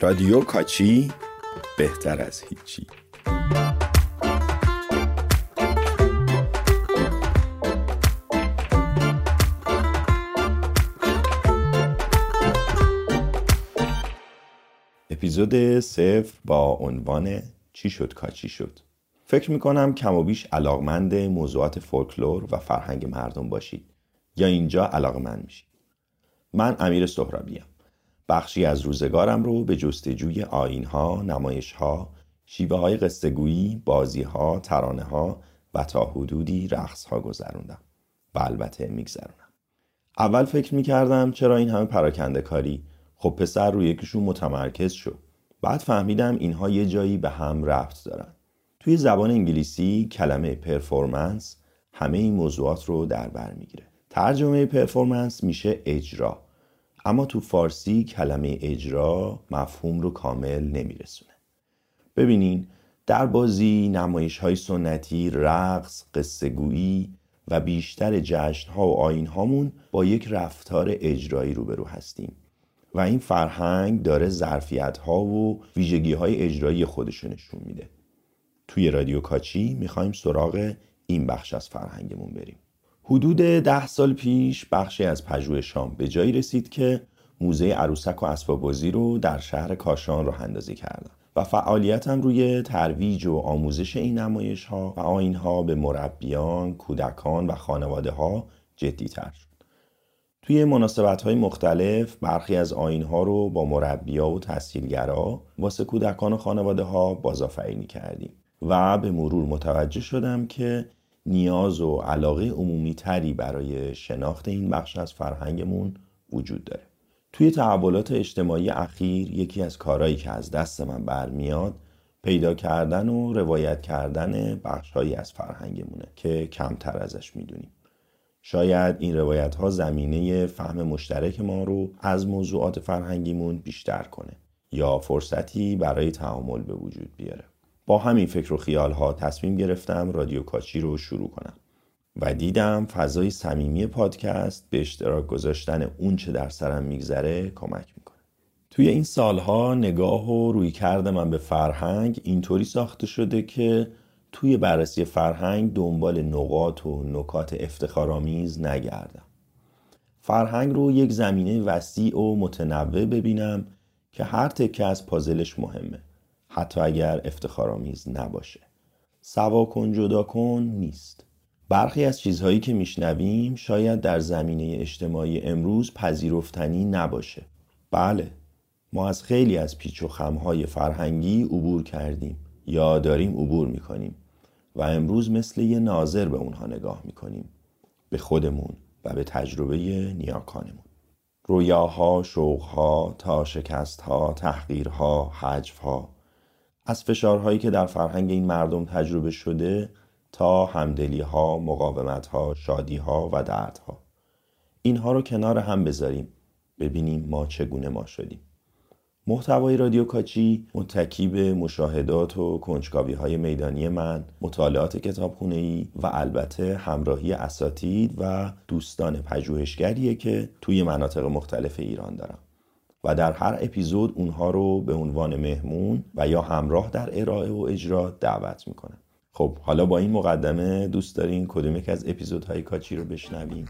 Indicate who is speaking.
Speaker 1: رادیو کاچی بهتر از هیچی. اپیزود صفر با عنوان چی شد کاچی شد. فکر می‌کنم کم و بیش علاقمند موضوعات فولکلور و فرهنگ مردم باشید. یا اینجا علاقمند میشید. من امیر سهرابیم بخشی از روزگارم رو به جستجوی آینها، نمایشها، شیوه های قصهگویی، بازیها، ترانه ها و تا حدودی رقص ها گذروندم و البته میگذرونم. اول فکر می‌کردم چرا این همه پراکنده کاری؟ خب پسر روی یکیشون متمرکز شد. بعد فهمیدم اینها یه جایی به هم ربط دارن. توی زبان انگلیسی کلمه پرفورمنس همه این موضوعات رو در بر می‌گیره. ترجمه پرفورمنس میشه اجرا. اما تو فارسی کلمه اجرا مفهوم رو کامل نمیرسونه. ببینین در بازی نمایش های سنتی رقص قصهگویی و بیشتر جشن ها و آین هامون با یک رفتار اجرایی روبرو هستیم و این فرهنگ داره ظرفیت ها و ویژگی های اجرایی خودش نشون میده. توی رادیو کاچی می‌خوایم سراغ این بخش از فرهنگمون بریم. حدود ده سال پیش بخشی از پژوه شام به جایی رسید که موزه عروسک و اسباب بازی رو در شهر کاشان راه اندازی کردم و فعالیتم روی ترویج و آموزش این نمایش ها و آین ها به مربیان، کودکان و خانواده ها جدی تر شد. توی مناسبت های مختلف برخی از آین ها رو با مربیا و تحصیلگرا واسه کودکان و خانواده ها بازآفرینی کردیم و به مرور متوجه شدم که نیاز و علاقه عمومی تری برای شناخت این بخش از فرهنگمون وجود داره. توی تحولات اجتماعی اخیر یکی از کارهایی که از دست من برمیاد پیدا کردن و روایت کردن بخشهایی از فرهنگمونه که کمتر ازش می‌دونیم. شاید این روایت ها زمینه فهم مشترک ما رو از موضوعات فرهنگیمون بیشتر کنه یا فرصتی برای تعامل به وجود بیاره. با همین فکر و خیال ها تصمیم گرفتم رادیو کاچی رو شروع کنم و دیدم فضای صمیمی پادکست به اشتراک گذاشتن اون چه در سرم میگذره کمک می‌کنه. توی این سالها نگاه و روی کرده من به فرهنگ اینطوری ساخته شده که توی بررسی فرهنگ دنبال نقاط و نکات افتخارآمیز نگردم. فرهنگ رو یک زمینه وسیع و متنوع ببینم که هر تکه از پازلش مهمه. حتی اگر افتخارآمیز نباشه. سوا کن جدا کن نیست. برخی از چیزهایی که میشنویم شاید در زمینه اجتماعی امروز پذیرفتنی نباشه. بله ما از خیلی از پیچ و خمهای فرهنگی عبور کردیم یا داریم عبور می‌کنیم و امروز مثل یه ناظر به اونها نگاه می‌کنیم. به خودمون و به تجربه نیاکانمون. رویاها، شوقها، تا شکستها، تحقیرها، حجفها از فشارهایی که در فرهنگ این مردم تجربه شده تا همدلی ها، مقاومت ها، شادی ها و دردها. اینها رو کنار هم بذاریم ببینیم ما چگونه ما شدیم. محتوای رادیو کاچی متکی به مشاهدات و کنجکاوی های میدانی من مطالعات کتابخونه ای و البته همراهی اساتید و دوستان پژوهشگریه که توی مناطق مختلف ایران دارم. و در هر اپیزود اونها رو به عنوان مهمون و یا همراه در ارائه و اجرا دعوت می‌کنم. خب حالا با این مقدمه دوست دارین کدوم یک از اپیزودهای کاچی رو بشنویم؟